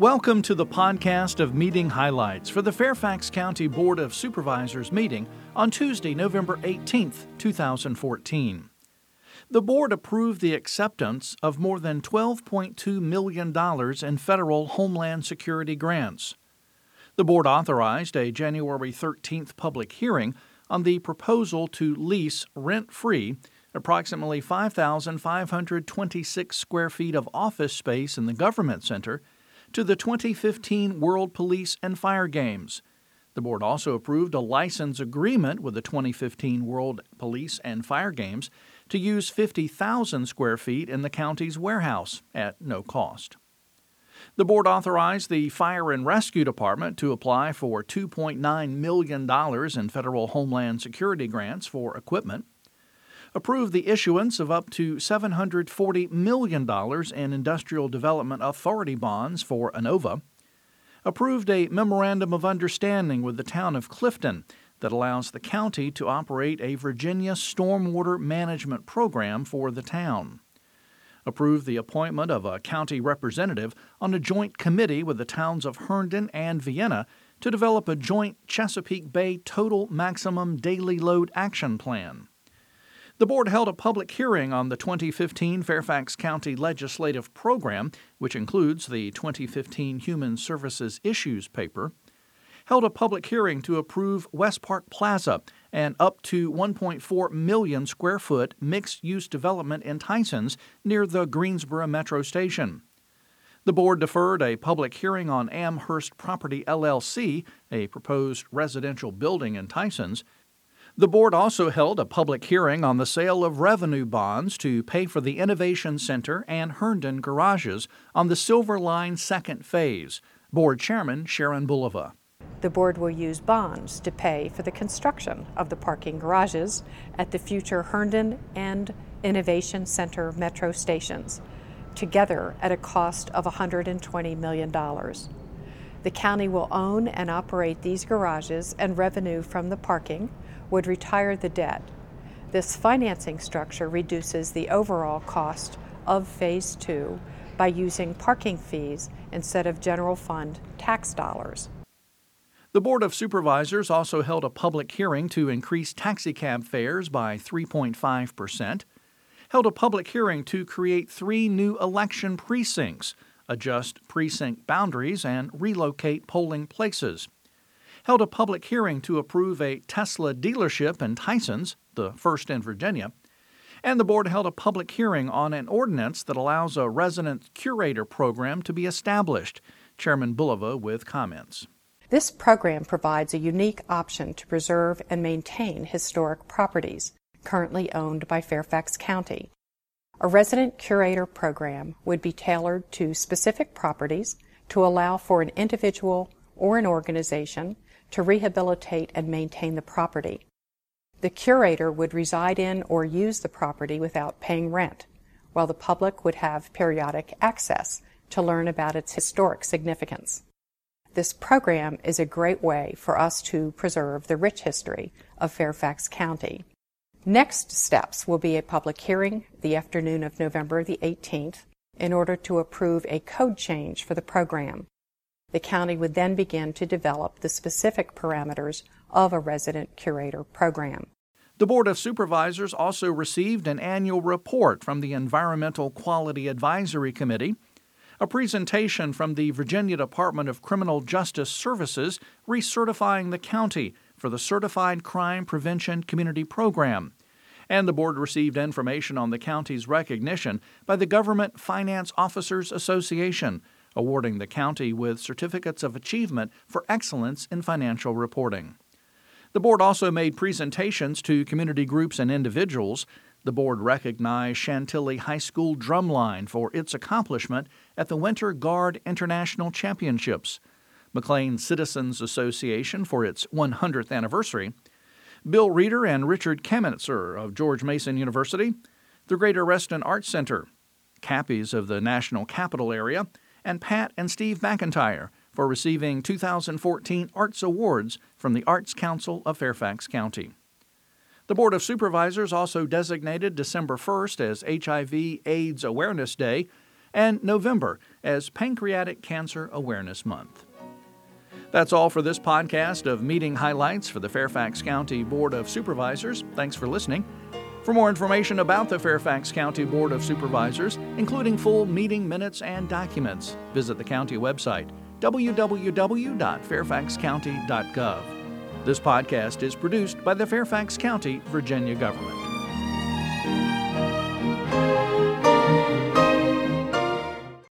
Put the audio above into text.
Welcome to the podcast of meeting highlights for the Fairfax County Board of Supervisors meeting on Tuesday, November 18th, 2014. The board approved the acceptance of more than $12.2 million in federal Homeland Security grants. The board authorized a January 13th public hearing on the proposal to lease rent free approximately 5,526 square feet of office space in the Government Center to the 2015 World Police and Fire Games. The board also approved a license agreement with the 2015 World Police and Fire Games to use 50,000 square feet in the county's warehouse at no cost. The board authorized the Fire and Rescue Department to apply for $2.9 million in federal Homeland Security grants for equipment approved the issuance of up to $740 million in Industrial Development Authority bonds for Inova, approved a memorandum of understanding with the town of Clifton that allows the county to operate a Virginia stormwater management program for the town. Approved the appointment of a county representative on a joint committee with the towns of Herndon and Vienna to develop a joint Chesapeake Bay total maximum daily load action plan. The board held a public hearing on the 2015 Fairfax County Legislative Program, which includes the 2015 Human Services Issues paper, held a public hearing to approve Westpark Plaza, an up to 1.4 million square foot mixed use development in Tysons near the Greensboro Metro Station. The board deferred a public hearing on Amherst Property LLC, a proposed residential building in Tysons, the board also held a public hearing on the sale of revenue bonds to pay for the Innovation Center and Herndon garages on the Silver Line second phase. Board Chairman Sharon Bulova. The board will use bonds to pay for the construction of the parking garages at the future Herndon and Innovation Center metro stations, together at a cost of $120 million. The county will own and operate these garages, and revenue from the parking would retire the debt. This financing structure reduces the overall cost of Phase 2 by using parking fees instead of general fund tax dollars. The Board of Supervisors also held a public hearing to increase taxicab fares by 3.5%, held a public hearing to create three new election precincts, adjust precinct boundaries, and relocate polling places held a public hearing to approve a Tesla dealership in Tysons, the first in Virginia, and the board held a public hearing on an ordinance that allows a resident curator program to be established. Chairman Bulova with comments. This program provides a unique option to preserve and maintain historic properties currently owned by Fairfax County. A resident curator program would be tailored to specific properties to allow for an individual or an organization to rehabilitate and maintain the property. The curator would reside in or use the property without paying rent, while the public would have periodic access to learn about its historic significance. This program is a great way for us to preserve the rich history of Fairfax County. Next steps will be a public hearing the afternoon of November the 18th in order to approve a code change for the program. The county would then begin to develop the specific parameters of a resident curator program. The Board of Supervisors also received an annual report from the Environmental Quality Advisory Committee, a presentation from the Virginia Department of Criminal Justice Services recertifying the county for the Certified Crime Prevention Community Program, and the board received information on the county's recognition by the Government Finance Officers Association awarding the county with certificates of achievement for excellence in financial reporting. The board also made presentations to community groups and individuals. The board recognized Chantilly High School Drumline for its accomplishment at the Winter Guard International Championships, McLean Citizens Association for its 100th anniversary, Bill Reeder and Richard Kamitzer of George Mason University, the Greater Reston Arts Center, Cappies of the National Capital Area, and Pat and Steve McIntyre for receiving 2014 Arts Awards from the Arts Council of Fairfax County. The Board of Supervisors also designated December 1st as HIV AIDS Awareness Day, and November as Pancreatic Cancer Awareness Month. That's all for this podcast of meeting highlights for the Fairfax County Board of Supervisors. Thanks for listening. For more information about the Fairfax County Board of Supervisors, including full meeting minutes and documents, visit the county website www.fairfaxcounty.gov. This podcast is produced by the Fairfax County, Virginia government.